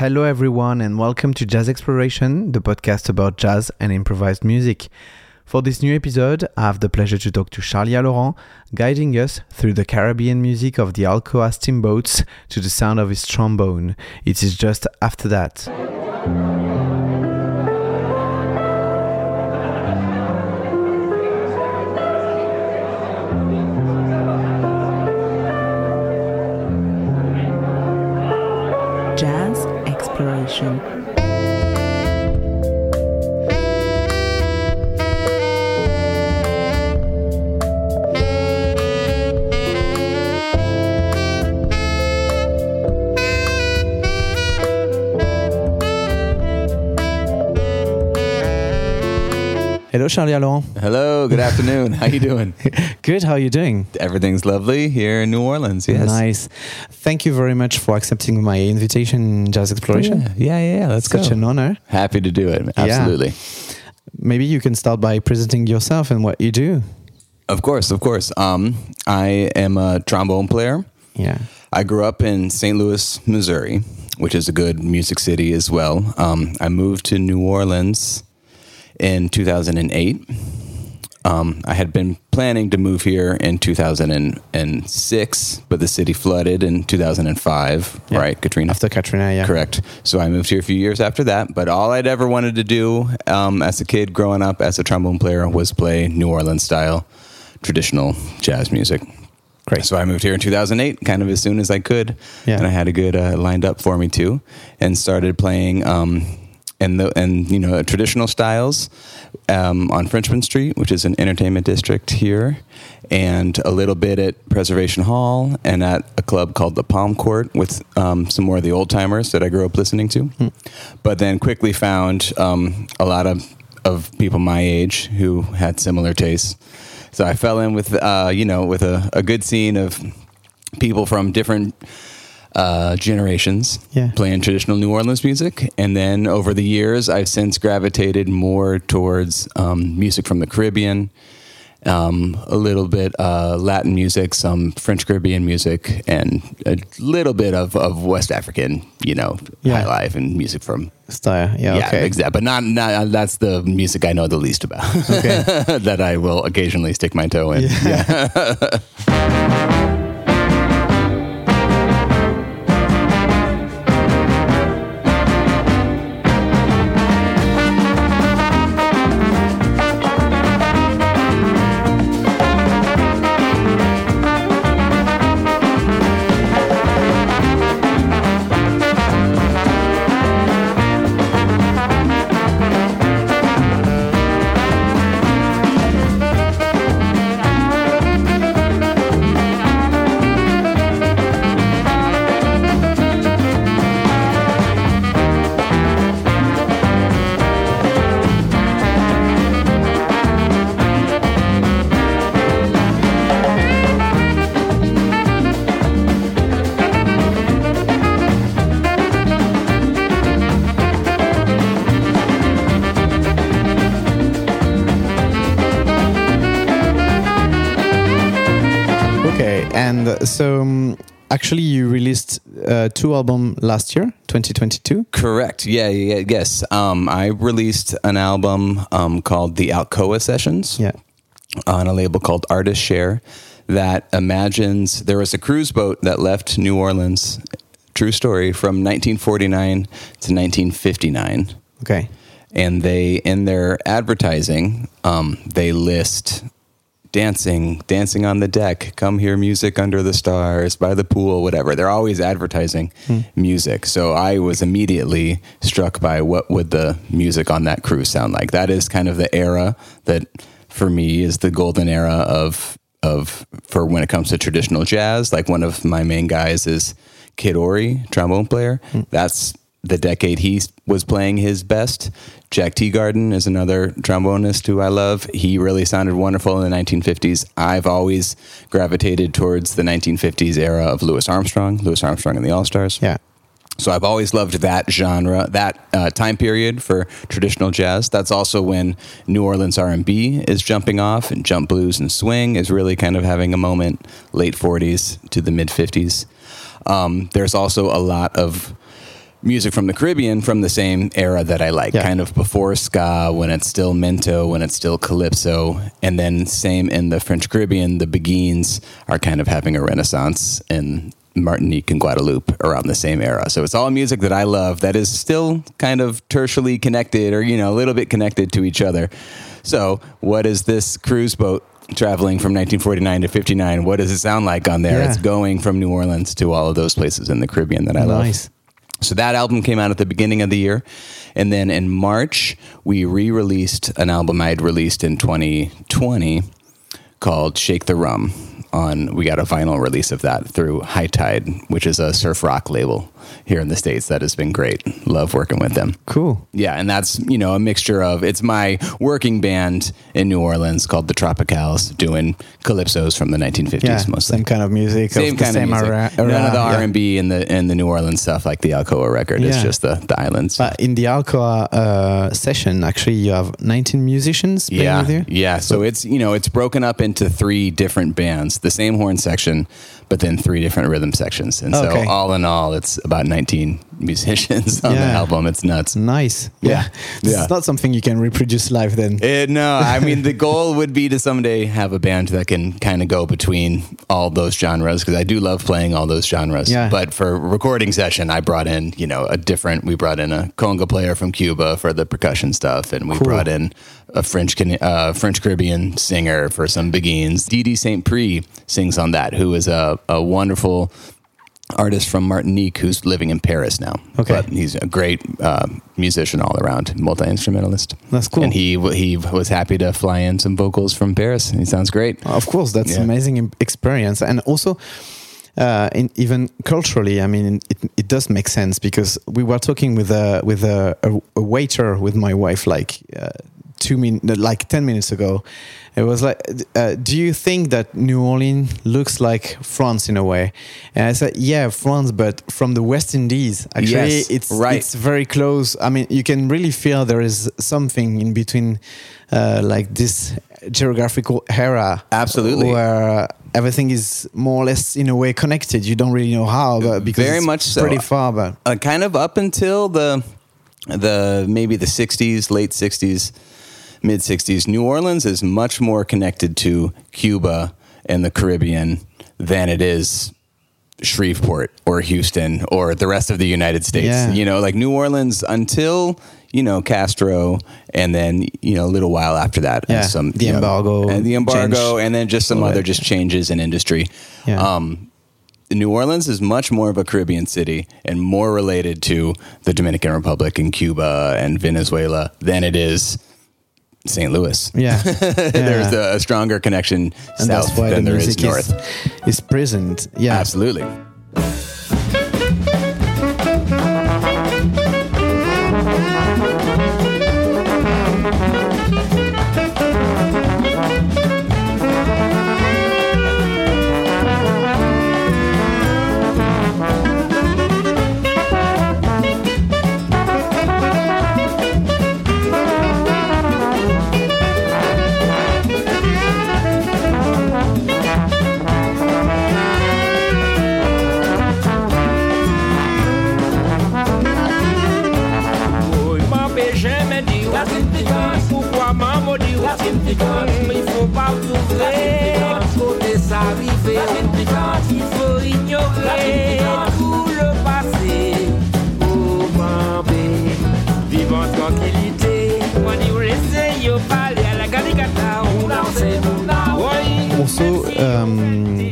Hello, everyone, and welcome to Jazz Exploration, the podcast about jazz and improvised music. For this new episode, I have the pleasure to talk to Charlie Halloran, guiding us through the Caribbean music of the Alcoa steamboats to the sound of his trombone. It is just after that. Exploration. Hello, Charlie Halloran. Hello, good afternoon. How you doing? Good, how are you doing? Everything's lovely here in New Orleans. Yes. Nice. Thank you very much for accepting my invitation in Jazz Exploration. Yeah, yeah, yeah. Let's Such go. an honor. Happy to do it. Absolutely. Maybe you can start by presenting yourself and what you do. Of course, of course. Um, I am a trombone player. Yeah. I grew up in St. Louis, Missouri, which is a good music city as well. Um, I moved to New Orleans in 2008. Um, I had been planning to move here in 2006, but the city flooded in 2005, Yeah. right, Katrina? After Katrina, yeah. Correct. So I moved here a few years after that. But all I'd ever wanted to do um, as a kid growing up as a trombone player was play New Orleans style traditional jazz music. Great. So I moved here in 2008, kind of as soon as I could. Yeah. And I had a good uh, lined up for me too, and started playing. Um, and the and you know traditional styles um, on Frenchmen Street, which is an entertainment district here, and a little bit at Preservation Hall and at a club called the Palm Court with um, some more of the old timers that I grew up listening to. But then quickly found um, a lot of of people my age who had similar tastes. So I fell in with uh, you know with a, a good scene of people from different uh, generations Yeah. playing traditional New Orleans music. And then over the years, I've since gravitated more towards um, music from the Caribbean, um, a little bit uh, Latin music, some French Caribbean music, and a little bit of, of West African, you know, Yeah. high life and music from. Style. Yeah, Yeah, okay. exactly. But not, not that's the music I know the least about. Okay, that I will occasionally stick my toe in. Yeah. Okay, so um, actually, you released uh, two albums last year, 2022. Correct. Yeah, yeah, yeah, yes. Um, I released an album um, called The Alcoa Sessions Yeah. on a label called Artist Share that imagines there was a cruise boat that left New Orleans, true story, from 1949 to 1959. Okay. And they, in their advertising, um, they list dancing, dancing on the deck, come hear music under the stars, by the pool, whatever. They're always advertising hmm. music. So I was immediately struck by what would the music on that cruise sound like. That is kind of the era that for me is the golden era of of for when it comes to traditional jazz. Like one of my main guys is Kid Ory, trombone player. Hmm. That's the decade he was playing his best. Jack Teagarden is another trombonist who I love. He really sounded wonderful in the 1950s. I've always gravitated towards the 1950s era of Louis Armstrong, Louis Armstrong and the All Stars. Yeah. So I've always loved that genre, that uh, time period for traditional jazz. That's also when New Orleans R&B is jumping off, and jump blues and swing is really kind of having a moment. Late 40s to the mid 50s. Um, there's also a lot of music from the Caribbean from the same era that I like, Yeah. kind of before ska, when it's still mento, when it's still calypso, and then same in the French Caribbean. The Beguines are kind of having a renaissance in Martinique and Guadeloupe around the same era. So it's all music that I love that is still kind of tertially connected, or you know, a little bit connected to each other. So what is this cruise boat? Traveling from 1949 to 59, what does it sound like on there? Yeah. It's going from New Orleans to all of those places in the Caribbean that I love. So that album came out at the beginning of the year. And then in March, we re released an album I had released in 2020 called Shake the Rum. On we got a vinyl release of that through High Tide, which is a surf rock label here in the States that has been great. Love working with them. Cool. Yeah, and that's you know a mixture of it's my working band in New Orleans called the Tropicales doing calypsos from the 1950s Yeah, mostly same kind of music. same of the kind same of music. None of the yeah. R and the and the New Orleans stuff like the Alcoa record. It's just the the islands. But in the Alcoa uh, session, actually, you have 19 musicians playing yeah, with you. yeah. So it's you know it's broken up into three different bands, the same horn section, but then three different rhythm sections. And Okay. so all in all, it's about 19 musicians on the album. It's nuts. Nice. Yeah. Yeah. Yeah. is not something you can reproduce live then. Eh, no, I mean the goal would be to someday have a band that can kind of go between all those genres because I do love playing all those genres. Yeah. But for recording session, I brought in you know a different. We brought in a conga player from Cuba for the percussion stuff, and we Cool. brought in a French uh, French Caribbean singer for some beguines. Dédé Saint Prix sings on that, who is a, a wonderful artist from Martinique who's living in Paris now. Okay. But he's a great uh, musician all around, multi instrumentalist. That's cool. And he he was happy to fly in some vocals from Paris. He sounds great. Of course, that's Yeah. amazing experience, and also. Uh, in, even culturally, I mean, it, it does make sense because we were talking with a with a, a, a waiter with my wife like uh, two min like ten minutes ago. It was like, uh, do you think that New Orleans looks like France in a way? And I said, yeah, France, but from the West Indies. Actually, Yes, it's right. it's very close. I mean, you can really feel there is something in between, uh, like this geographical era. Absolutely. Where everything is more or less in a way connected. You don't really know how, but because Very it's much so. pretty far. But Uh, kind of up until the the maybe the 60s, late 60s, mid 60s, New Orleans is much more connected to Cuba and the Caribbean than it is Shreveport or Houston or the rest of the United States. Yeah. You know, like New Orleans until you know Castro, and then you know a little while after that, Yeah, some the you know, embargo and the embargo, and then just some other that. just changes in industry. Yeah. Um, New Orleans is much more of a Caribbean city and more related to the Dominican Republic and Cuba and Venezuela than it is St. Louis. yeah, There's a, a stronger connection and south why the than there is north. is, is present. Yeah, Absolutely.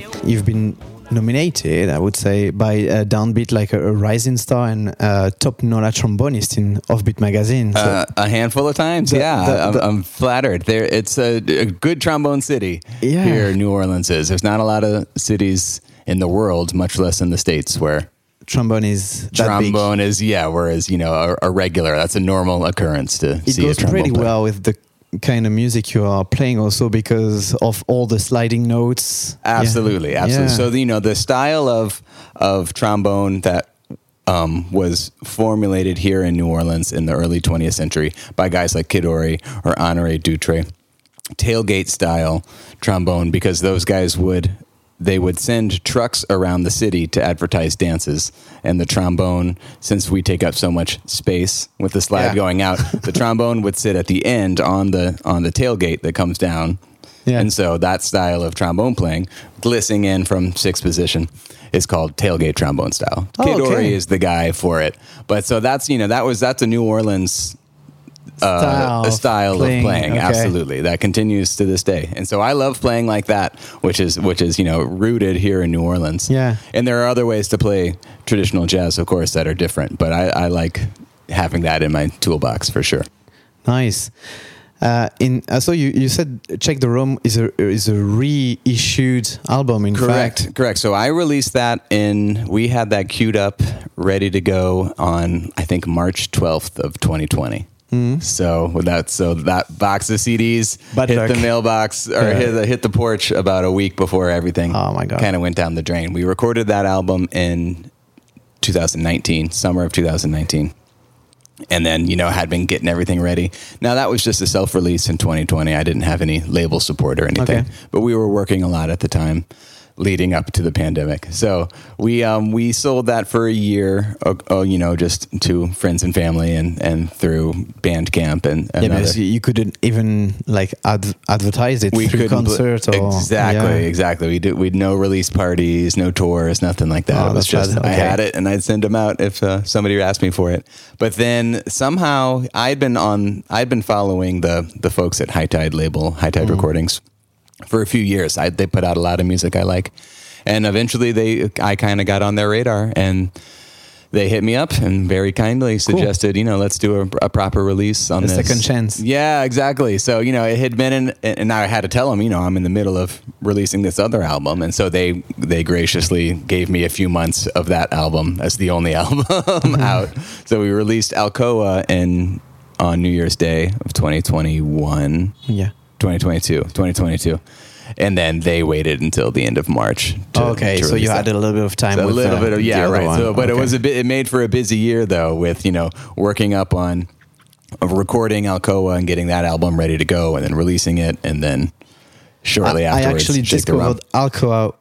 Um, you've been nominated, I would say, by uh, Downbeat, like a, a rising star and uh, top Nola trombonist in Offbeat magazine. So, Uh, a handful of times, The- yeah. the- I'm, I'm flattered. There, it's a, a good trombone city. Yeah. Here, New Orleans is. There's not a lot of cities in the world, much less in the states, where trombone is that big. trombone is yeah. Whereas you know a, a regular, that's a normal occurrence to It see goes a trombone pretty player. well with the kind of music you are playing, also because of all the sliding notes. Yeah. Absolutely, absolutely. Yeah. So you know the style of of trombone that um, was formulated here in New Orleans in the early 20th century by guys like Kid Ory or Honoré Dutrey, tailgate style trombone, because those guys would they would send trucks around the city to advertise dances, and the trombone, since we take up so much space with the slide Yeah. going out, the trombone would sit at the end on the on the tailgate that comes down. Yeah. And so that style of trombone playing, glissing in from sixth position, is called tailgate trombone style. Oh, Kid okay. Ory is the guy for it. But so that's you know that was that's a New Orleans uh, Style a style playing, of playing. okay. Absolutely, that continues to this day. And so I love playing like that, which is which is you know rooted here in New Orleans. Yeah. And there are other ways to play traditional jazz, of course, that are different. But I, I like having that in my toolbox for sure. Nice. Uh, in uh, so you, you said Shake the Rum is a is a reissued album in Correct, fact correct. So I released that in. We had that queued up, ready to go on. I think March twelfth of 2020. So with that, so that box of CDs Mm-hmm. Hit luck. the mailbox or Yeah. hit the hit the porch about a week before everything. Oh, my God. Kind of went down the drain. We recorded that album in 2019, summer of 2019 and then you know had been getting everything ready. Now that was just a self release in 2020. I didn't have any label support or anything, Okay. but we were working a lot at the time, leading up to the pandemic. So we um, we sold that for a year, uh, uh, you know, just to friends and family, and and through Bandcamp and, and yeah you couldn't even like ad- advertise it we through bl- or exactly yeah. exactly we did we'd no release parties no tours nothing like that Oh, it was just sad. i had it and i'd send them out if uh, somebody asked me for it but then somehow i'd been on i'd been following the the folks at high tide label high Mm. tide recordings for a few years I, they put out a lot of music i like and eventually they i kind of got on their radar and they hit me up and very kindly suggested, you know, let's do a, a proper release on A this. second chance. Yeah, exactly. So you know, it had been in, and I had to tell them, you know, I'm in the middle of releasing this other album, and so they they graciously gave me a few months of that album as the only album mm-hmm. out. So we released Alcoa in on New Year's Day of 2021. yeah 2022, 2022. And then they waited until the end of March. to- okay to so you that. had a little bit of time So a little the, bit of yeah, right. So, but it was a bit. It made for a busy year though, with you know working up on of recording Alcoa and getting that album ready to go, and then releasing it, and then shortly I, I actually discovered Alcoa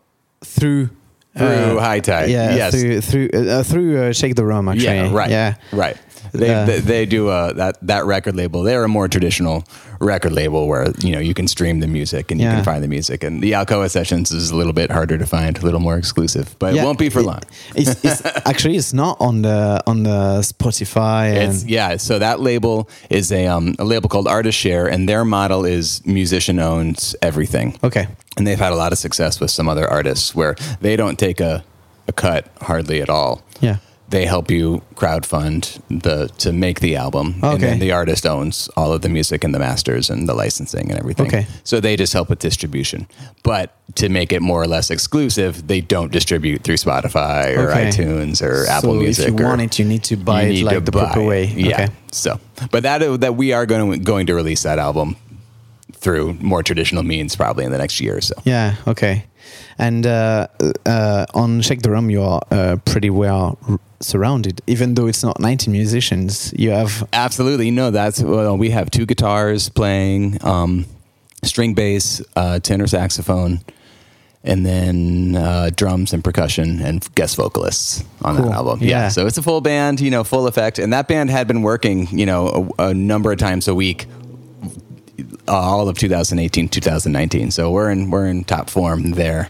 through Through High Tide, Yeah, yes. through through uh, through uh, Shake the Rum actually. Yeah, right. Yeah, right. They, Uh, they they do a that that record label. They're a more traditional record label where you know you can stream the music and you Yeah. can find the music. And the Alcoa sessions is a little bit harder to find, a little more exclusive, but Yeah, it won't be for it- long. it's, it's actually it's not on the on the Spotify and It's, yeah, so that label is a um, a label called Artist Share, and their model is musician owns everything. okay. And they've had a lot of success with some other artists where they don't take a, a cut hardly at all. Yeah. They help you crowdfund the to make the album, and then the artist owns all of the music and the masters and the licensing and everything. Okay. So they just help with distribution, but to make it more or less exclusive, they don't distribute through Spotify or Okay. iTunes or Apple so Music. if you want it, you need to buy it like the proper way. Yeah. Okay. So, but that that we are going to, going to release that album through more traditional means probably in the next year or so. Yeah. Okay. And uh, uh, on Shake the Rum, you are uh, pretty well r- surrounded. Even though it's not 90 musicians, you have Absolutely, no. That's well, we have two guitars playing, um, string bass, uh, tenor saxophone, and then uh, drums and percussion and guest vocalists on Cool. that album. Yeah. so it's a full band, you know, full effect. And that band had been working, you know, a, a number of times a week. Uh, all of 2018, 2019. So we're in we're in top form there.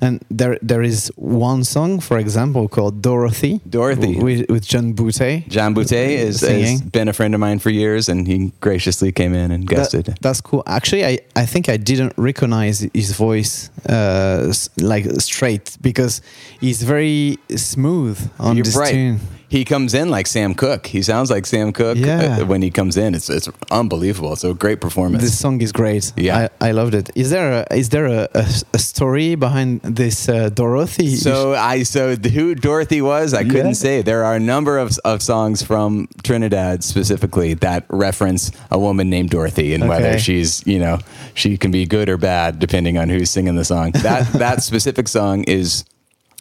And there, there is one song, for example, called Dorothy. Dorothy. with, with John Boutté. John Boutté is, has been a friend of mine for years, and he graciously came in and guested. That- that's cool. Actually, I, I think I didn't recognize his voice uh, like straight because he's very smooth on You're this right. tune. He comes in like Sam Cooke. He sounds like Sam Cooke Yeah. uh, when he comes in. It's it's unbelievable. It's a great performance. This song is great. Yeah. I, I loved it. Is there a, is there a, a, a story behind this uh, Dorothy? so I so who Dorothy was, I couldn't Yeah. say. There are a number of of songs from Trinidad specifically that reference a woman named Dorothy and whether she's you know she can be good or bad depending on who's singing the song. That that specific song is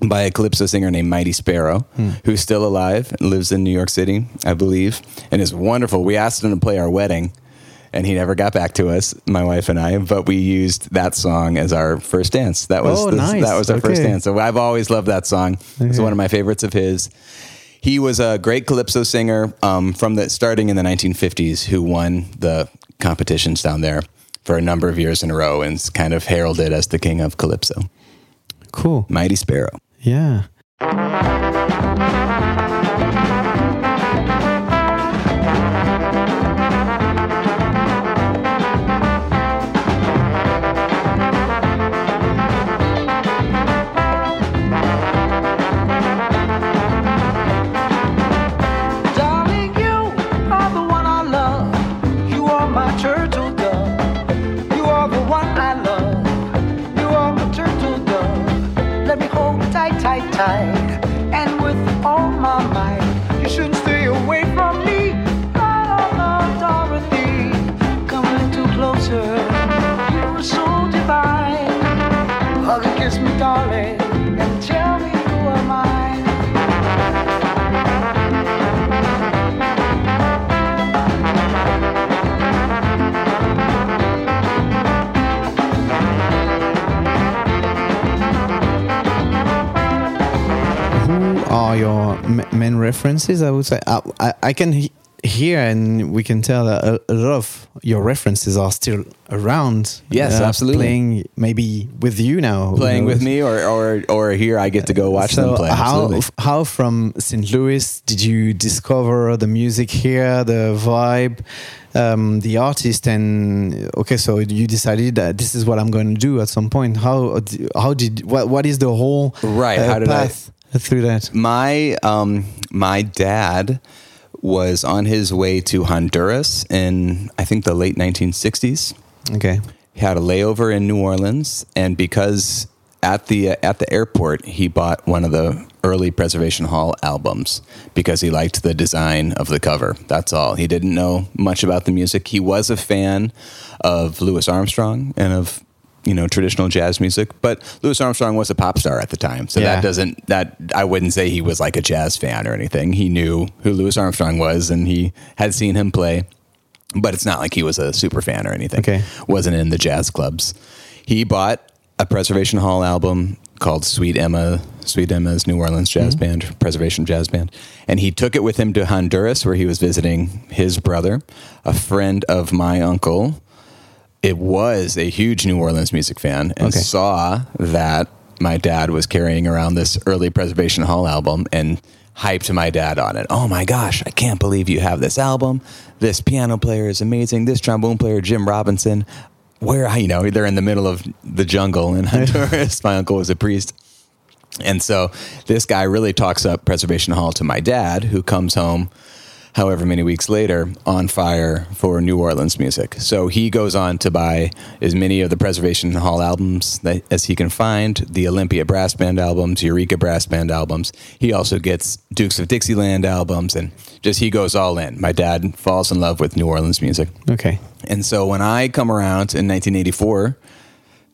by a calypso singer named Mighty Sparrow, Hmm. who's still alive and lives in New York City, I believe, and is wonderful. We asked him to play our wedding. and he never got back to us, my wife and I. But we used that song as our first dance. That was Oh, the- nice. that was our first dance. So I've always loved that song. It's one of my favorites of his. He was a great calypso singer um, from the starting in the 1950s, who won the competitions down there for a number of years in a row, and kind of heralded as the king of calypso. Cool. Mighty Sparrow. Yeah. Main references? I would say I, I, I can he- hear and we can tell that a, a lot of your references are still around. Yes, absolutely. Playing maybe with you now. Playing with me, or, or or here I get to go watch so them play. How Absolutely. f- how from St. Louis did you discover the music here, the vibe, um, the artist, and okay, so you decided that this is what I'm going to do at some point. How how did what what is the whole Right, uh, how did I- path through that? my um my dad was on his way to Honduras in I think the late 1960s. Okay, He had a layover in New Orleans, and because at the uh, at the airport he bought one of the early Preservation Hall albums because he liked the design of the cover. That's all. He didn't know much about the music. He was a fan of Louis Armstrong and of you know traditional jazz music, but Louis Armstrong was a pop star at the time, so Yeah. that doesn't that I wouldn't say he was like a jazz fan or anything. He knew who Louis Armstrong was, and he had seen him play but it's not like he was a super fan or anything. Okay. Wasn't in the jazz clubs. He bought a Preservation Hall album called Sweet Emma, Sweet Emma's New Orleans Jazz mm-hmm. Band, Preservation Jazz Band, and he took it with him to Honduras where he was visiting his brother, a friend of my uncle. It was a huge New Orleans music fan and Okay. saw that my dad was carrying around this early Preservation Hall album and hyped my dad on it. Oh my gosh, I can't believe you have this album. This piano player is amazing. This trombone player, Jim Robinson. Where, you know, they're in the middle of the jungle in Honduras. my uncle was a priest. And so this guy really talks up Preservation Hall to my dad, who comes home however many weeks later on fire for New Orleans music. So he goes on to buy as many of the Preservation Hall albums that, as he can find, the Olympia Brass Band albums, Eureka Brass Band albums. He also gets Dukes of Dixieland albums and just he goes all in. My dad falls in love with New Orleans music. okay, And so when I come around in 1984,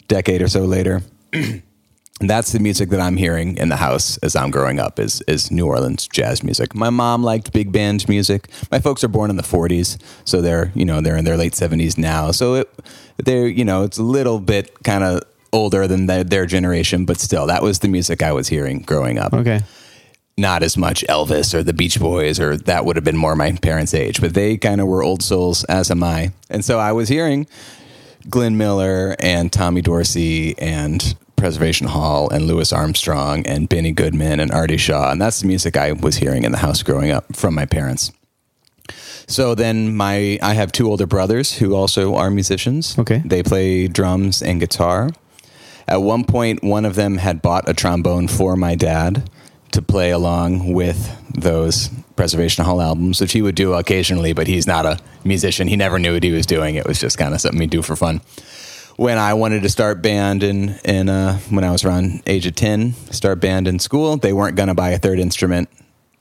decade or so later, that's the music that I'm hearing in the house as I'm growing up is is New Orleans jazz music. My mom liked big band music. My folks are born in the 40s, so they're you know they're in their late 70s now. So it they're you know it's a little bit kind of older than their, their generation, but still that was the music I was hearing growing up okay, not as much Elvis or the Beach Boys, or that would have been more my parents' age, but they kind of were old souls, as am I. And so I was hearing Glenn Miller and Tommy Dorsey and Preservation Hall and Louis Armstrong and Benny Goodman and Artie Shaw. And that's the music I was hearing in the house growing up from my parents. So then my I have two older brothers who also are musicians. Okay. They play drums and guitar. At one point one of them had bought a trombone for my dad to play along with those Preservation Hall albums, which he would do occasionally, but he's not a musician. He never knew what he was doing. It was just kind of something he'd do for fun. When I wanted to start band in, in uh, when I was around age of 10, start band in school, they weren't going to buy a third instrument.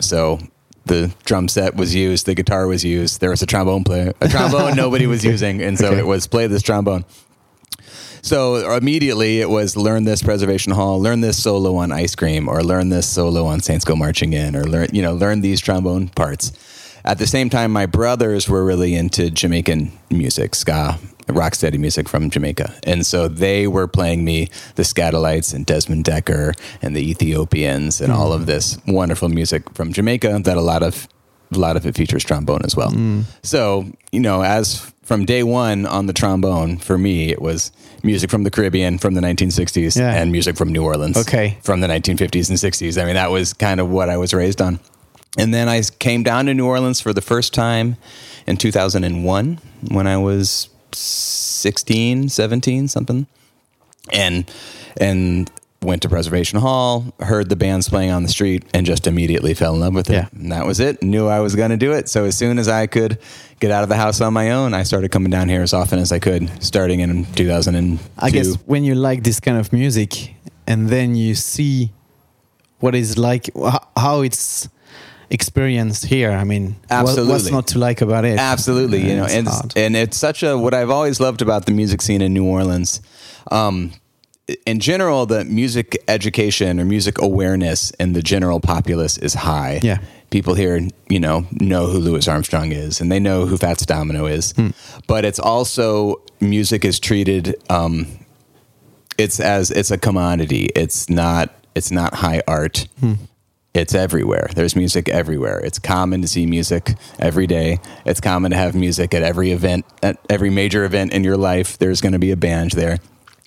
So the drum set was used, the guitar was used. There was a trombone player, a trombone nobody was using, and so Okay. it was play this trombone. So immediately it was learn this Preservation Hall, learn this solo on Ice Cream, or learn this solo on Saints Go Marching In, or learn you know learn these trombone parts. at the same time, my brothers were really into Jamaican music, ska, rocksteady music from Jamaica, and so they were playing me the Skatalites and Desmond Dekker and the Ethiopians and all of mm. this wonderful music from Jamaica that a lot of a lot of it features trombone as well. Mm. So, you know, as from day one on the trombone, for me, it was music from the Caribbean from the 1960s Yeah. and music from New Orleans Okay. from the 1950s and 60s. I mean, that was kind of what I was raised on. And then I came down to New Orleans for the first time in 2001 when I was 16, 17, something. And and went to Preservation Hall, heard the bands playing on the street and just immediately fell in love with it. Yeah. And that was it. Knew I was going to do it. So as soon as I could get out of the house on my own, I started coming down here as often as I could starting in 2002. I guess when you like this kind of music and then you see what is like how it's experienced here. I mean, what- what's not to like about it? Absolutely, you know, It's and hard. and it's such a what I've always loved about the music scene in New Orleans. Um, in general, the music education or music awareness in the general populace is high. Yeah. people here, you know, know who Louis Armstrong is, and they know who Fats Domino is. Hmm. But it's also music is treated. Um, it's as it's a commodity. It's not. It's not high art. It's everywhere. There's music everywhere. It's common to see music every day. It's common to have music at every event, at every major event in your life. There's going to be a band there.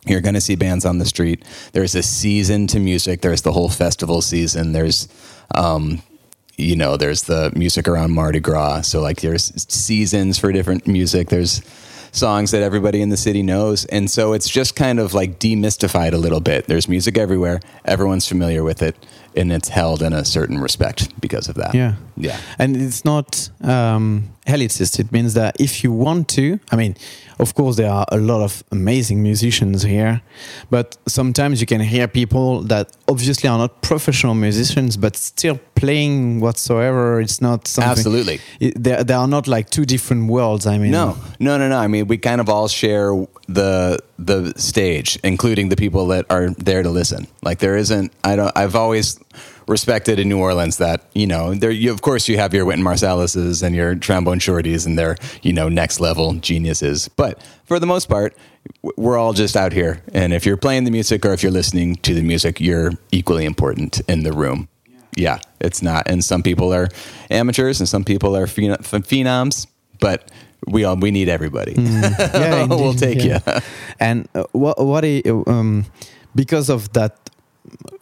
You're going to see bands on the street. There's a season to music. There's the whole festival season. There's, um, you know, there's the music around Mardi Gras. So like, there's seasons for different music. There's songs that everybody in the city knows, and so it's just kind of like demystified a little bit. There's music everywhere. Everyone's familiar with it, and it's held in a certain respect because of that. Yeah. yeah. And it's not um, elitist. It means that if you want to, I mean, of course, there are a lot of amazing musicians here, but sometimes you can hear people that obviously are not professional musicians, but still playing whatsoever. It's not something. Absolutely. There, there are not like two different worlds. I mean, No, no, no, no. I mean, we kind of all share the the stage, including the people that are there to listen. Like there isn't. I don't. I've always respected in New Orleans that you know there. You, of course, you have your Wynton Marsalises and your trombone shorties and their you know next level geniuses. But for the most part, we're all just out here. And if you're playing the music or if you're listening to the music, you're equally important in the room. Yeah, it's not. And some people are amateurs, and some people are phen- phenoms. But we all we need everybody. yeah, we'll take yeah. you. And uh, what what a, um, because of that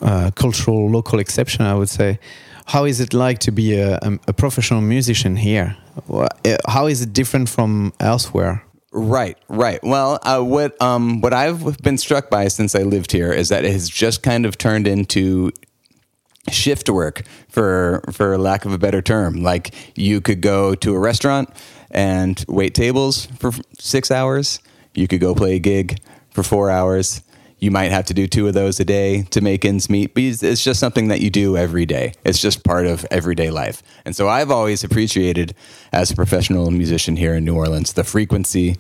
uh, cultural local exception, I would say, how is it like to be a, a, professional musician here? Uh, How is it different from elsewhere? Right, right. Well, uh, what um, what I've been struck by since I lived here is that it has just kind of turned into shift work, for for lack of a better term. Like you could go to a restaurant and wait tables for six hours. You could go play a gig for four hours. You might have to do two of those a day to make ends meet, but it's just something that you do every day. It's just part of everyday life. And so I've always appreciated, as a professional musician here in New Orleans, the frequency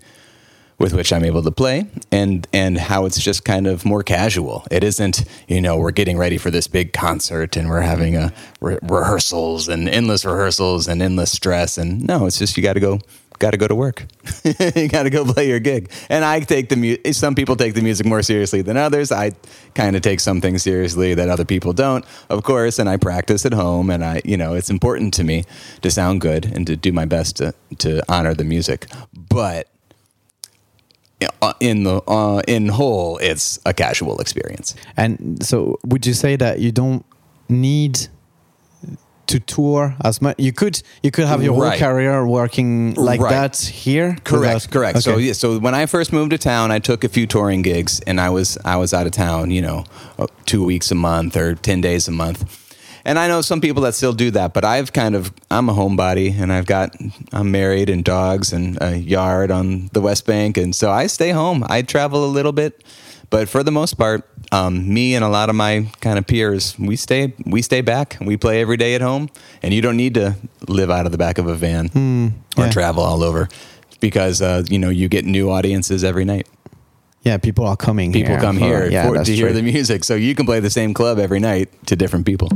with which I'm able to play and and how it's just kind of more casual. It isn't, you know, we're getting ready for this big concert and we're having a re- rehearsals and endless rehearsals and endless stress and no, it's just you got to go got to go to work. you got to go play your gig. And I take the music, some people take the music more seriously than others. I kind of take some things seriously that other people don't, of course, and I practice at home and I, you know, it's important to me to sound good and to do my best to to honor the music. But uh, in the uh, in whole, it's a casual experience. And so, would you say that you don't need to tour as much? You could you could have your whole Right. career working like Right. that here. Correct, without- correct. So yeah, so when I first moved to town, I took a few touring gigs, and I was I was out of town, you know, uh, two weeks a month or ten days a month. And I know some people that still do that, but I've kind of I'm a homebody, and I've got I'm married and dogs and a yard on the West Bank, and so I stay home. I travel a little bit, but for the most part, um, me and a lot of my kind of peers, we stay we stay back. We play every day at home, and you don't need to live out of the back of a van or Hmm, yeah. travel all over because uh, you know you get new audiences every night. Yeah, people are coming. People here come for- here yeah, for, to hear the music, so you can play the same club every night to different people.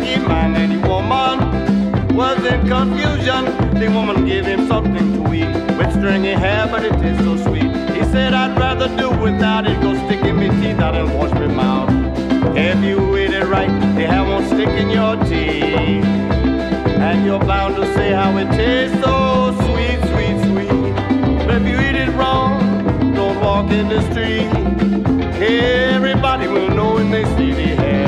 A Yankee man and a woman was in confusion. The woman gave him something to eat with stringy hair, but it tastes so sweet. He said, I'd rather do without it. Go stick in my teeth out and wash my mouth. If you eat it right, the hair won't stick in your teeth. And you're bound to say how it tastes so sweet, sweet, sweet. But if you eat it wrong, don't walk in the street. Everybody will know when they see the hair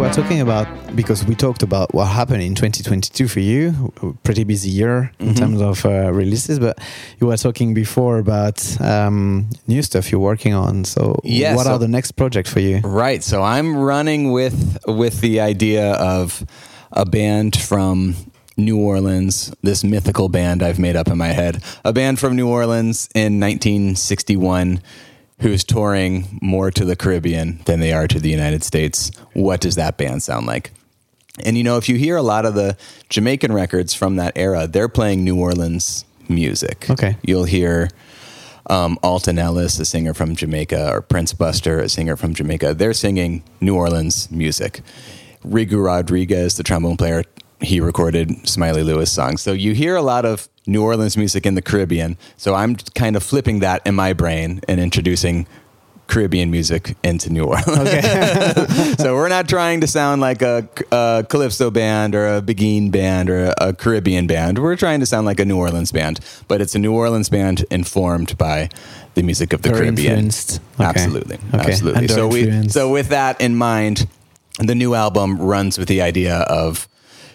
were talking about because we talked about what happened in 2022 for you, pretty busy year in Mhm. terms of uh, releases. But you were talking before about um, new stuff you're working on. So, Yeah, what so- are the next projects for you? Right. So I'm running with with the idea of a band from New Orleans, this mythical band I've made up in my head. A band from New Orleans in 1961 who's touring more to the Caribbean than they are to the United States. What does that band sound like? And you know, if you hear a lot of the Jamaican records from that era, they're playing New Orleans music. Okay. You'll hear um, Alton Ellis, a singer from Jamaica, or Prince Buster, a singer from Jamaica. They're singing New Orleans music. Rico Rodriguez, the trombone player, he recorded Smiley Lewis songs. So you hear a lot of New Orleans music in the Caribbean. So I'm kind of flipping that in my brain and introducing Caribbean music into New Orleans. Okay. so we're not trying to sound like a, a calypso band or a Beguine band or a, a Caribbean band. We're trying to sound like a New Orleans band, but it's a New Orleans band informed by the music of the Caribbean. influenced. Okay. Absolutely, Okay. absolutely. So we so with that in mind, the new album runs with the idea of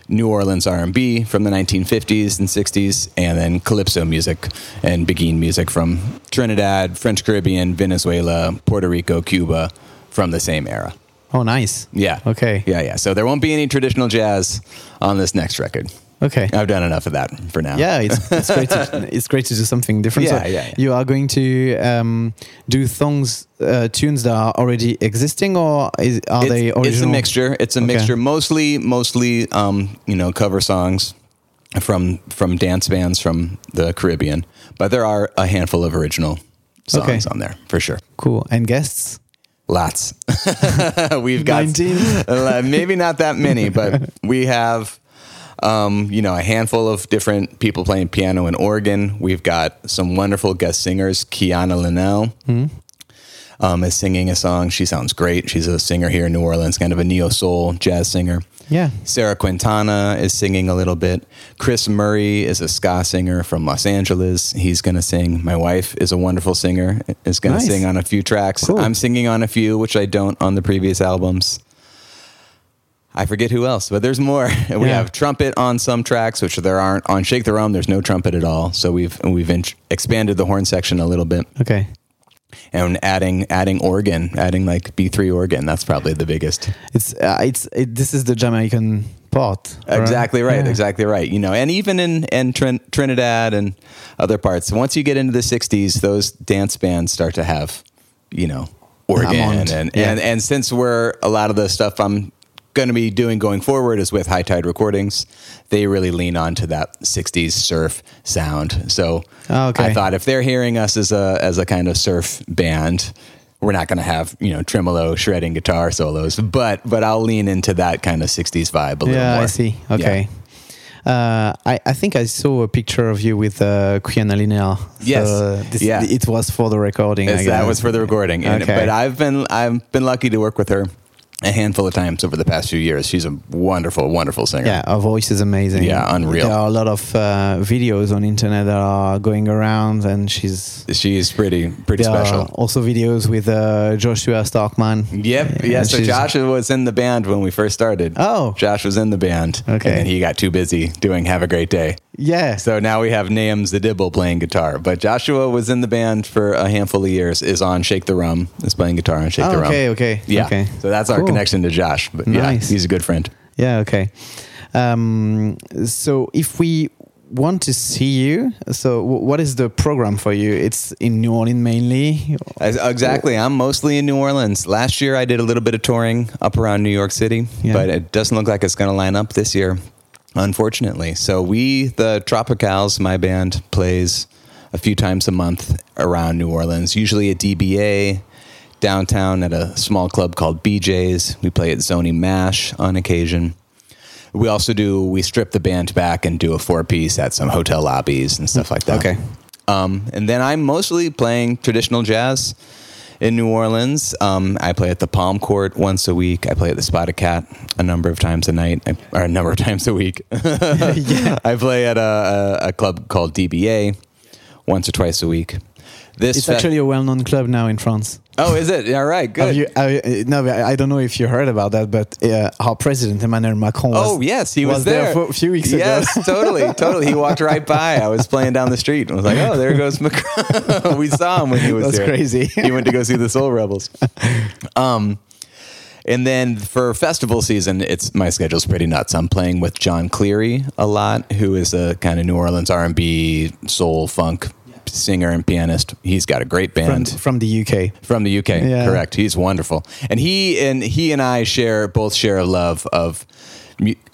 New Orleans R&B from the 1950s and 60s, and then calypso music and Beguine music from Trinidad, French Caribbean, Venezuela, Puerto Rico, Cuba, from the same era. Oh, nice. Yeah. Okay. Yeah, yeah. So there won't be any traditional jazz on this next record. Okay. I've done enough of that for now. Yeah, it's, it's great. To, it's great to do something different. Yeah, so yeah, yeah. You are going to um, do songs, uh, tunes that are already existing, or is, are it's, they original? it's a mixture. It's a Okay. mixture. Mostly, mostly, um, you know, cover songs from from dance bands from the Caribbean, but there are a handful of original songs Okay. on there for sure. Cool. And guests? Lots. We've got 19? uh, maybe not that many, but we have, um, you know, a handful of different people playing piano and organ. We've got some wonderful guest singers. Quiana Lynell um, is singing a song. She sounds great. She's a singer here in New Orleans, kind of a neo soul jazz singer. Yeah. Sarah Quintana is singing a little bit. Chris Murray is a ska singer from Los Angeles. He's going to sing. My wife is a wonderful singer, is going to sing on a few tracks. Cool. I'm singing on a few, which I don't on the previous albums. I forget who else, but there's more. We Yeah. have trumpet on some tracks, which there aren't on Shake the Rum. There's no trumpet at all, so we've we've in- expanded the horn section a little bit Okay. and adding adding organ, adding like B3 organ. That's probably the biggest. It's uh, it's it, this is the Jamaican part. right? Exactly right. Yeah. Exactly right. You know, and even in in Trin- Trinidad and other parts, once you get into the '60s, those dance bands start to have, you know, organ and yeah. and and since we're a lot of the stuff I'm going to be doing going forward is with High Tide Recordings, they really lean onto that '60s surf sound. So Oh, okay. I thought if they're hearing us as a as a kind of surf band. We're not going to have you know tremolo shredding guitar solos, but but I'll lean into that kind of '60s vibe a little Yeah, more. I see. Yeah. Okay. Uh, I, I think I saw a picture of you with uh, Quiana Lynell. Yes. So this, Yeah. It was for the recording. I Yes, that was for the recording. And, Okay. But I've been I've been lucky to work with her a handful of times over the past few years. She's a wonderful, wonderful singer. Yeah, her voice is amazing. Yeah, unreal. There are a lot of uh, videos on internet that are going around, and she's She's pretty pretty special. also videos with uh, Joshua Starkman. Yep. Yeah. So Josh was in the band when we first started. Oh. Josh was in the band. Okay. And he got too busy doing Have a Great Day. Yeah. So now we have Nahum Zdybel playing guitar. But Joshua was in the band for a handful of years, is on Shake the Rum, is playing guitar on Shake Oh, the Rum. okay, okay, Yeah. okay. So that's our Cool. connection to Josh. But yeah, he's a good friend. Yeah, okay. Um, so if we want to see you, so w- what is the program for you? It's in New Orleans mainly. Exactly. I'm mostly in New Orleans. Last year, I did a little bit of touring up around New York City, Yeah. but it doesn't look like it's going to line up this year. Unfortunately. So we, the Tropicales, my band, plays a few times a month around New Orleans, usually at DBA, downtown at a small club called BJ's. We play at Zony Mash on occasion. We also do, we strip the band back and do a four piece at some hotel lobbies and stuff like that. Okay. Um, and then I'm mostly playing traditional jazz in New Orleans. Um, I play at the Palm Court once a week. I play at the Spotted Cat a number of times a night, I- or a number of times a week. I play at a, a, a club called DBA once or twice a week. This It's fe- actually a well-known club now in France. oh, is it? All right, good. You, uh, no, I don't know if you heard about that, but uh, our president Emmanuel Macron was, Oh yes, he was, was there for a few weeks ago. Yes, totally, totally. He walked right by. I was playing down the street and was like, "Oh, there goes Macron." we saw him when he was there. That's crazy. he went to go see the Soul Rebels. Um, and then for festival season, it's my schedule's pretty nuts. I'm playing with Jon Cleary a lot, who is a kind of New Orleans R&B, soul, funk singer and pianist. He's got a great band from the UK. from the UK. Yeah. Correct. He's wonderful, and he and he and I share both share a love of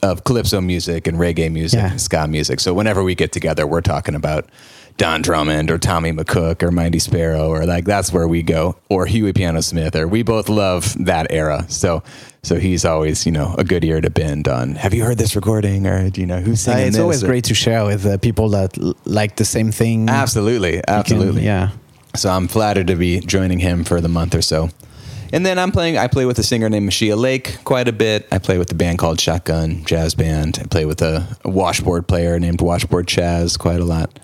of calypso music and reggae music, Yeah. and ska music. So whenever we get together, we're talking about Don Drummond or Tommy McCook or Mighty Sparrow or like that's where we go or Huey Piano Smith or we both love that era. So so he's always you know a good ear to bend on. Have you heard this recording or do you know who's Uh, singing it's this? always Or- great to share with uh, people that l- like the same thing. Absolutely, You can- absolutely. yeah. So I'm flattered to be joining him for the month or so. And then I'm playing, I play with a singer named Meschiya Lake quite a bit. I play with the band called Shotgun Jazz Band. I play with a, a washboard player named Washboard Chaz quite a lot.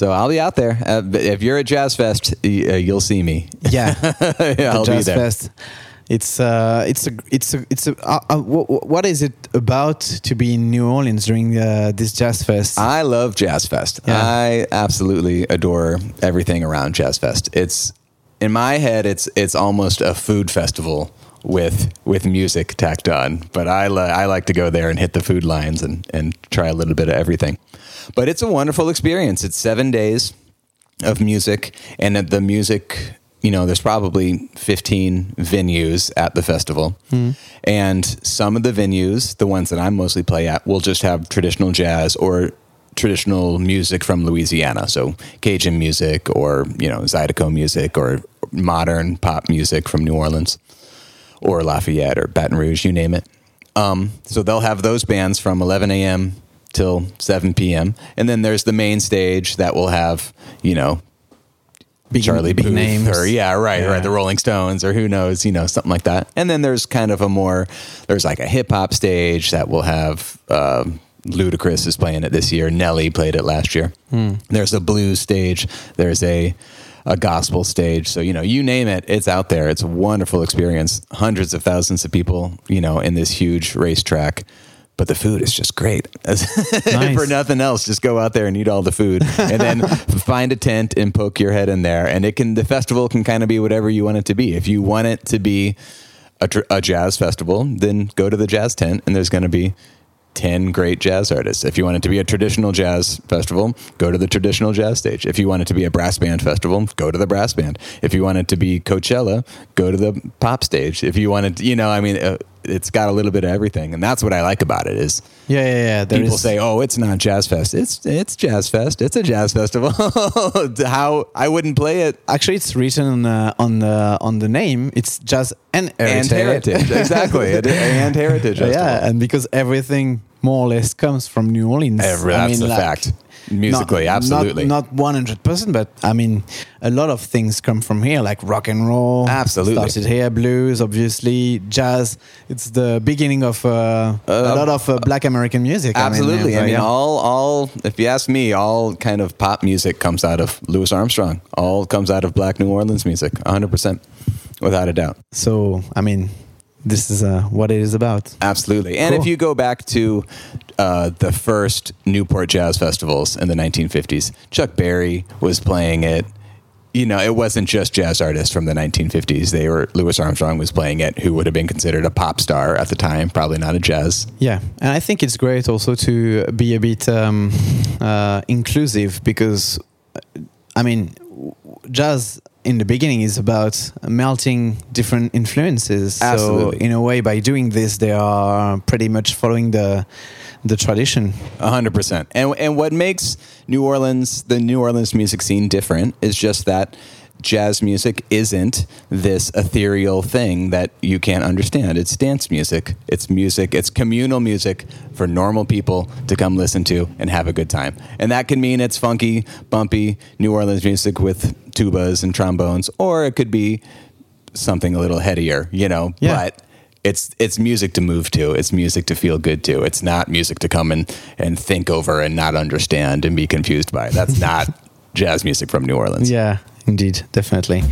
So I'll be out there. Uh, if you're at Jazz Fest, y- uh, you'll see me. Yeah. Yeah, I'll the be Jazz there. Fest. It's uh, it's a, it's a, it's a. Uh, uh, wh- what is it about to be in New Orleans during uh, this Jazz Fest? I love Jazz Fest. Yeah. I absolutely adore everything around Jazz Fest. It's in my head, it's it's almost a food festival with with music tacked on. But I li- I like to go there and hit the food lines and and try a little bit of everything. But it's a wonderful experience. It's seven days of music, and the music. You know, there's probably 15 venues at the festival. Hmm. And some of the venues, the ones that I mostly play at, will just have traditional jazz or traditional music from Louisiana. So Cajun music or, you know, Zydeco music or modern pop music from New Orleans or Lafayette or Baton Rouge, you name it. Um, so they'll have those bands from 11 a.m. till 7 p.m. And then there's the main stage that will have, you know, Big- Charlie Booth names. or yeah, right, Yeah. right, the Rolling Stones or who knows, you know, something like that. And then there's kind of a more there's like a hip hop stage that will have um, Ludacris is playing it this year. Nelly played it last year. Hmm. There's a blues stage. There's a a gospel stage. So you know, you name it, it's out there. It's a wonderful experience. Hundreds of thousands of people, you know, in this huge racetrack. But the food is just great. For nothing else, just go out there and eat all the food, and then find a tent and poke your head in there. And it can the festival can kind of be whatever you want it to be. If you want it to be a, a jazz festival, then go to the jazz tent, and there's going to be 10 great jazz artists. If you want it to be a traditional jazz festival, go to the traditional jazz stage. If you want it to be a brass band festival, go to the brass band. If you want it to be Coachella, go to the pop stage. If you want it, you know, I mean, uh, it's got a little bit of everything. And that's what I like about it is Yeah, yeah, yeah. There people is- say, "Oh, it's not Jazz Fest. It's it's Jazz Fest. It's a jazz festival." How I wouldn't play it Actually, it's written on uh, on the on the name. It's jazz and heritage. and heritage. exactly. And heritage. festival. yeah, and because everything more or less comes from New Orleans. Every- I that's mean, a like, fact. Musically, not- absolutely. Not one hundred percent, but I mean, a lot of things come from here, like rock and roll. Absolutely. started here. Blues, obviously, jazz. It's the beginning of uh, a lot of uh, Black American music. I mean, Absolutely. I uh, mean, all, all. If you ask me, all kind of pop music comes out of Louis Armstrong. All comes out of Black New Orleans music, 100, percent without a doubt. So, I mean, this is uh, what it is about. Absolutely. And Cool. if you go back to uh, the first Newport Jazz Festivals in the 1950s, Chuck Berry was playing it. You know, it wasn't just jazz artists from the 1950s. They were Louis Armstrong was playing it, who would have been considered a pop star at the time, probably not a jazz. Yeah, and I think it's great also to be a bit um, uh, inclusive because, I mean, jazz in the beginning is about melting different influences. Absolutely. So in a way, by doing this, they are pretty much following the the tradition. A hundred percent. And and what makes New Orleans the New Orleans music scene different is just that jazz music isn't this ethereal thing that you can't understand. It's dance music. It's music. It's communal music for normal people to come listen to and have a good time. And that can mean it's funky, bumpy New Orleans music with tubas and trombones, or it could be something a little headier, you know. Yeah. But it's it's music to move to. It's music to feel good to. It's not music to come and, and think over and not understand and be confused by. That's not jazz music from New Orleans. Yeah, indeed, definitely.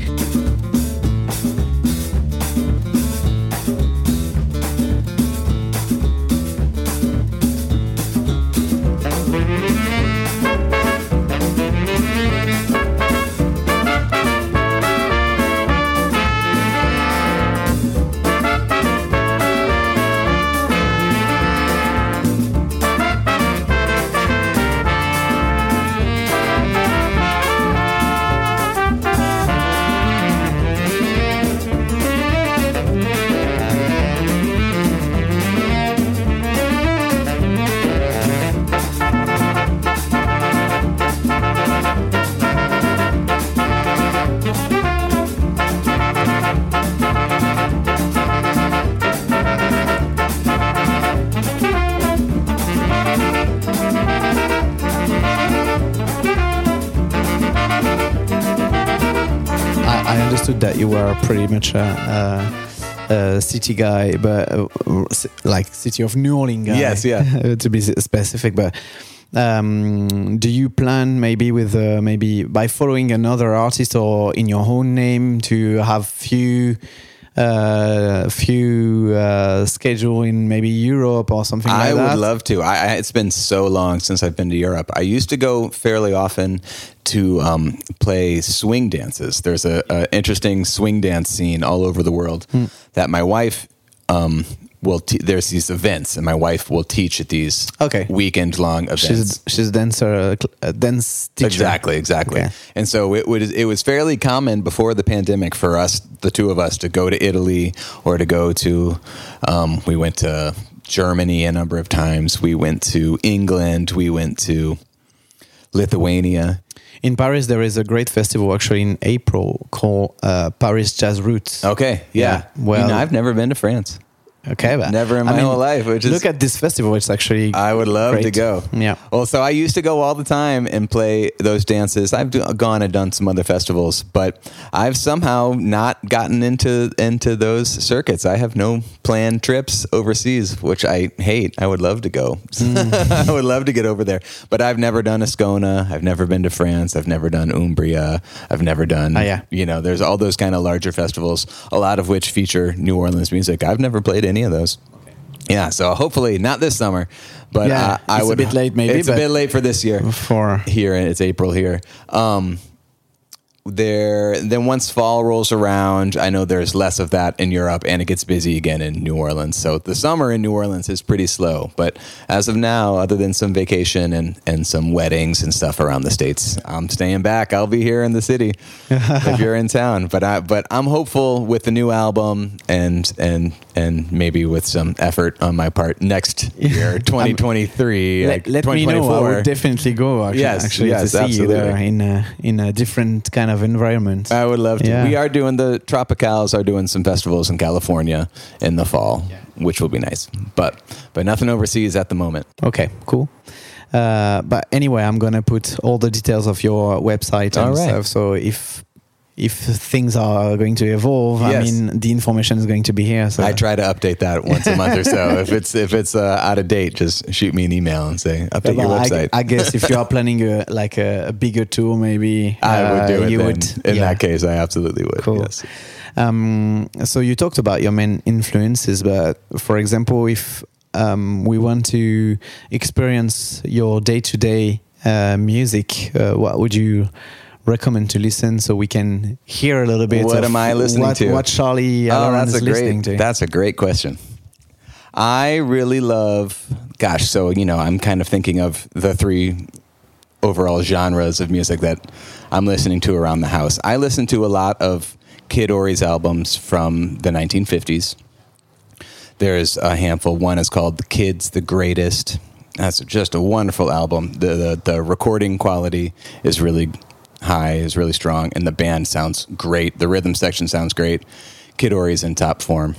Were pretty much a, a, a city guy, but uh, like city of New Orleans guy. Yes, yeah. to be specific, but. Um, do you plan maybe with uh, maybe by following another artist or in your own name to have few uh, few uh, schedule in maybe Europe or something I like that? would love to. I, I, it's been so long since I've been to Europe. I used to go fairly often to um, play swing dances. There's a, a interesting swing dance scene all over the world Hmm. that my wife will. Te- there's these events, and my wife will teach at these Okay. weekend long events. She's she's a dancer, a dance teacher. Exactly, exactly. Okay. And so it was it was fairly common before the pandemic for us, the two of us, to go to Italy or to go to. Um, we went to Germany a number of times. We went to England. We went to Lithuania. In Paris, there is a great festival actually in April called uh, Paris Jazz Roots. Okay, yeah. Yeah, well- you know, I've never been to France. Okay, but Never in my whole life, which is- look at this festival. It's actually I would love to go. Yeah. Well, so I used to go all the time and play those dances. I've do, gone and done some other festivals, but I've somehow not gotten into into those circuits. I have no planned trips overseas, which I hate. I would love to go. I would love to get over there, but I've never done Ascona. I've never been to France. I've never done Umbria. I've never done. Ah, yeah. You know, there's all those kind of larger festivals, a lot of which feature New Orleans music. I've never played any of those. Yeah, so hopefully not this summer, but Yeah, uh, I it's a would bit late maybe, It's a bit late for this year For here, and it's April here. Um, there, then once fall rolls around, I know there's less of that in Europe, and it gets busy again in New Orleans. So the summer in New Orleans is pretty slow. But as of now, other than some vacation and and some weddings and stuff around the states, I'm staying back. I'll be here in the city if you're in town. But I but I'm hopeful with the new album and and and maybe with some effort on my part next year, 2023, let, like let me know. I would definitely go. Actually, Yes, actually yes, to see you there absolutely. in a, in a different kind of environment. I would love to. Yeah. We are doing the Tropicales are doing some festivals in California in the fall, which will be nice. But but nothing overseas at the moment. Okay, cool. Uh, but anyway, I'm gonna put all the details of your website and All right. stuff. So if if things are going to evolve, I mean, the information is going to be here. So I try to update that once a month or so. If it's if it's uh, out of date, just shoot me an email and say update Well, your I- website. I, guess if you are planning a like a, bigger tour, maybe I would uh, do it You then. would, In yeah. that case, I absolutely would. Cool. Yes. Um, so you talked about your main influences, but for example, if um, we want to experience your day-to-day uh, music, uh, what would you recommend to listen so we can hear a little bit? What am I listening what, to? What Charlie Oh, Alloran that's is a listening great. to? That's a great question. I really love. Gosh, so you know, I'm kind of thinking of the three overall genres of music that I'm listening to around the house. I listen to a lot of Kid Ory's albums from the 1950s. There's a handful. One is called "The Kids, the Greatest." That's just a wonderful album. The, the the recording quality is really high, is really strong, and the band sounds great. The rhythm section sounds great. Kid Ory's in top form.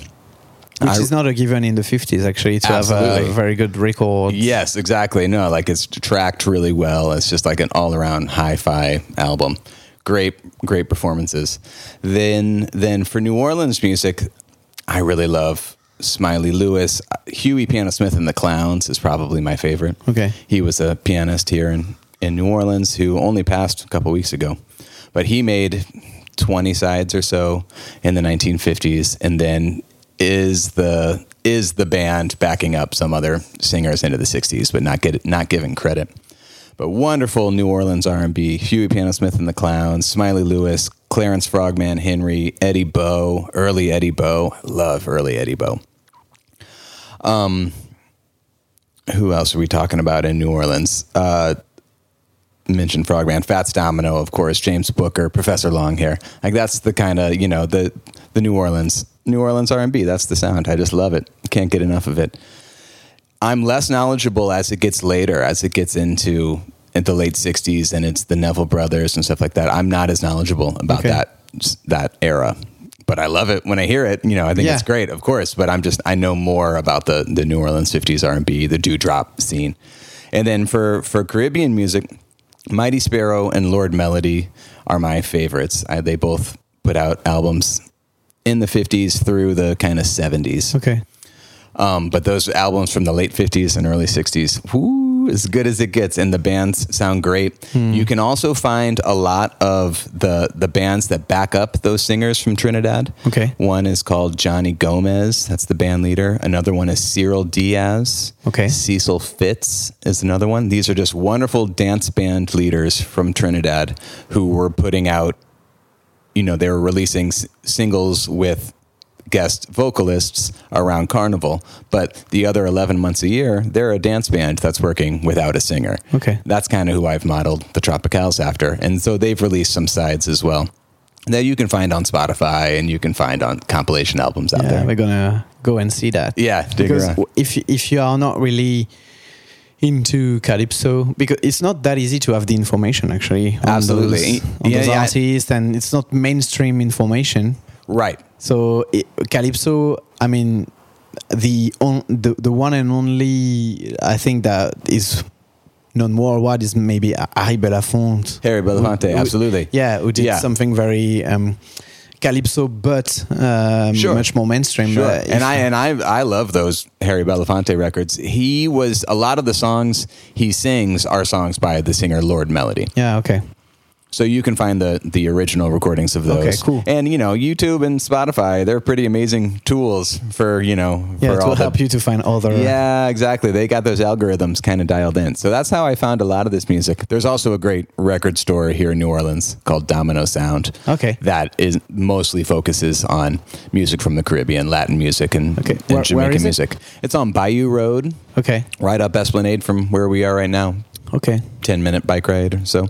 Which I- is not a given in the 50s, actually, to have Absolutely. a very good record. Yes, exactly. No, like it's tracked really well. It's just like an all-around hi-fi album. Great, great performances. Then, then for New Orleans music, I really love Smiley Lewis. Huey Piano Smith and the Clowns is probably my favorite. Okay. he was a pianist here in in New Orleans who only passed a couple weeks ago, but he made 20 sides or so in the 1950s, and then is the is the band backing up some other singers into the 60s, but not get not giving credit. But wonderful New Orleans R&B, Huey Piano Smith and the Clowns, Smiley Lewis, Clarence Frogman Henry, Eddie Bo, early Eddie Bo. Love early Eddie Bo. Um, who else are we talking about in New Orleans? Uh, mentioned Frogman, Fats Domino, of course, James Booker, Professor Longhair. Like that's the kind of you know the the New Orleans New Orleans R and B. That's the sound. I just love it. Can't get enough of it. I'm less knowledgeable as it gets later, as it gets into in the late '60s, and it's the Neville Brothers and stuff like that. I'm not as knowledgeable about Okay. that that era. But I love it when I hear it. You know, I think Yeah. it's great, of course. But I'm just I know more about the the New Orleans '50s R&B, the dewdrop scene, and then for for Caribbean music, Mighty Sparrow and Lord Melody are my favorites. I, they both put out albums in the 50s through the kind of 70s. Okay. Um, but those albums from the late 50s and early 60s, whoo, as good as it gets. And the bands sound great. Hmm. You can also find a lot of the, the bands that back up those singers from Trinidad. Okay. One is called Johnny Gomez. That's the band leader. Another one is Cyril Diaz. Okay. Cecil Fitz is another one. These are just wonderful dance band leaders from Trinidad who were putting out, you know, they were releasing s- singles with guest vocalists around Carnival. But the other 11 months a year, they're a dance band that's working without a singer. Okay. That's kind of who I've modeled the Tropicales after. And so they've released some sides as well that you can find on Spotify and you can find on compilation albums out Yeah, there. we're gonna go and see that. Yeah, dig because around. if if you are not really into calypso, because it's not that easy to have the information actually. On Absolutely. those, on Yeah, those yeah. artists, and it's not mainstream information. Right. So it, calypso, I mean, the on, the the one and only I think that is known worldwide is maybe Harry Belafonte. Harry Belafonte, Who- absolutely. Yeah, who did Yeah. something very um, calypso, but um, Sure. much more mainstream. Sure. Uh, and I and I I love those Harry Belafonte records. He was a lot of the songs he sings are songs by the singer Lord Melody. yeah, okay. So you can find the the original recordings of those. Okay, cool. And you know, YouTube and Spotify, they're pretty amazing tools for, you know, Yeah, for it all will the help you to find all other. Yeah, exactly. They got those algorithms kind of dialed in. So that's how I found a lot of this music. There's also a great record store here in New Orleans called Domino Sound. Okay. That is mostly focuses on music from the Caribbean, Latin music, and, Okay. and Where- where Jamaican is it? music. It's on Bayou Road, Okay. right up Esplanade from where we are right now. Okay. 10 minute bike ride or so.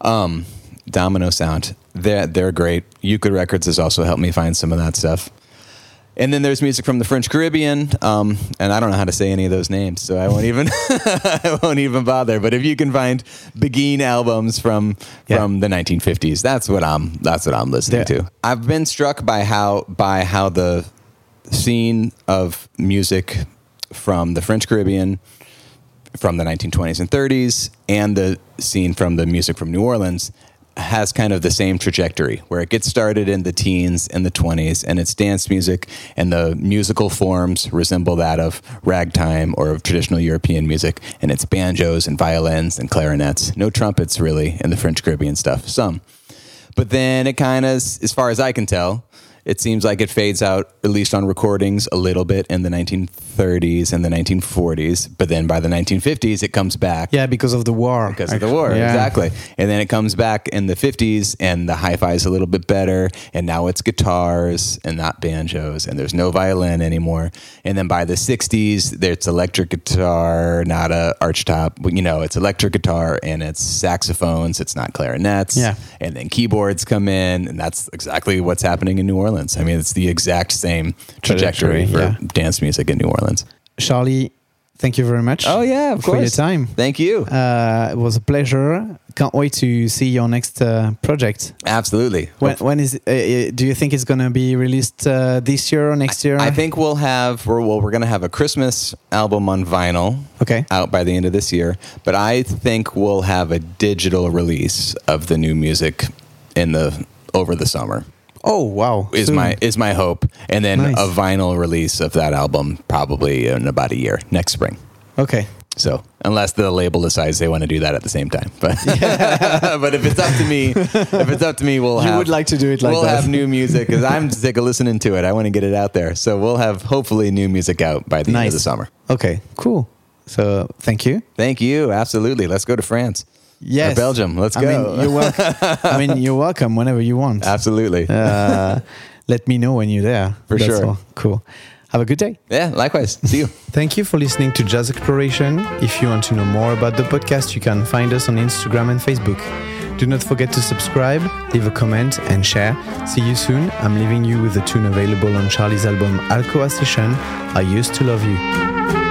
Um, Domino Sound. They're, they're great. Euclid Records has also helped me find some of that stuff. And then there's music from the French Caribbean, um, and I don't know how to say any of those names, so I won't even I won't even bother. But if you can find Biguine albums from Yeah. from the 1950s, that's what I'm that's what I'm listening There- to. I've been struck by how by how the scene of music from the French Caribbean from the 1920s and 30s and the scene from the music from New Orleans has kind of the same trajectory where it gets started in the teens and the 20s and it's dance music and the musical forms resemble that of ragtime or of traditional European music and it's banjos and violins and clarinets. No trumpets really in the French Caribbean stuff some. But then it kind of as far as I can tell It seems like it fades out, at least on recordings, a little bit in the 1930s and the 1940s. But then by the 1950s, it comes back. Yeah, because of the war. Because of the war, Yeah. exactly. And then it comes back in the 50s, and the hi fi is a little bit better. And now it's guitars and not banjos, and there's no violin anymore. And then by the 60s, there's electric guitar, not a archtop. but, You know, it's electric guitar and it's saxophones, it's not clarinets. Yeah. And then keyboards come in, and that's exactly what's happening in New Orleans. I mean, it's the exact same trajectory, for yeah. dance music in New Orleans. Charlie, thank you very much. Oh, yeah, of for your time. Thank you. Uh, it was a pleasure. Can't wait to see your next uh, project. Absolutely. When, when is? Uh, uh, do you think it's going to be released uh, this year or next year? I think we'll have we're, well, we're going to have a Christmas album on vinyl Okay. out by the end of this year, but I think we'll have a digital release of the new music in the over the summer. Oh wow! Is Soon. my is my hope, and then Nice. a vinyl release of that album probably in about a year next spring. okay. So unless the label decides they want to do that at the same time, but but if it's up to me, if it's up to me, we'll You have, would like to do it like we'll that. have new music because I'm sick of listening to it. I want to get it out there, so we'll have hopefully new music out by the end of the summer. Okay. Cool. So thank you. Thank you. Absolutely. Let's go to France. Yes. Or Belgium. Let's I go. mean, you're welcome. I mean, you're welcome whenever you want. Absolutely. Uh, let me know when you're there. For That's sure. all. Cool. Have a good day. yeah. Likewise. See you. Thank you for listening to Jazz Exploration. If you want to know more about the podcast, you can find us on Instagram and Facebook. Do not forget to subscribe, leave a comment, and share. See you soon. I'm leaving you with a tune available on Charlie's album Alcoa Session. I used to love you.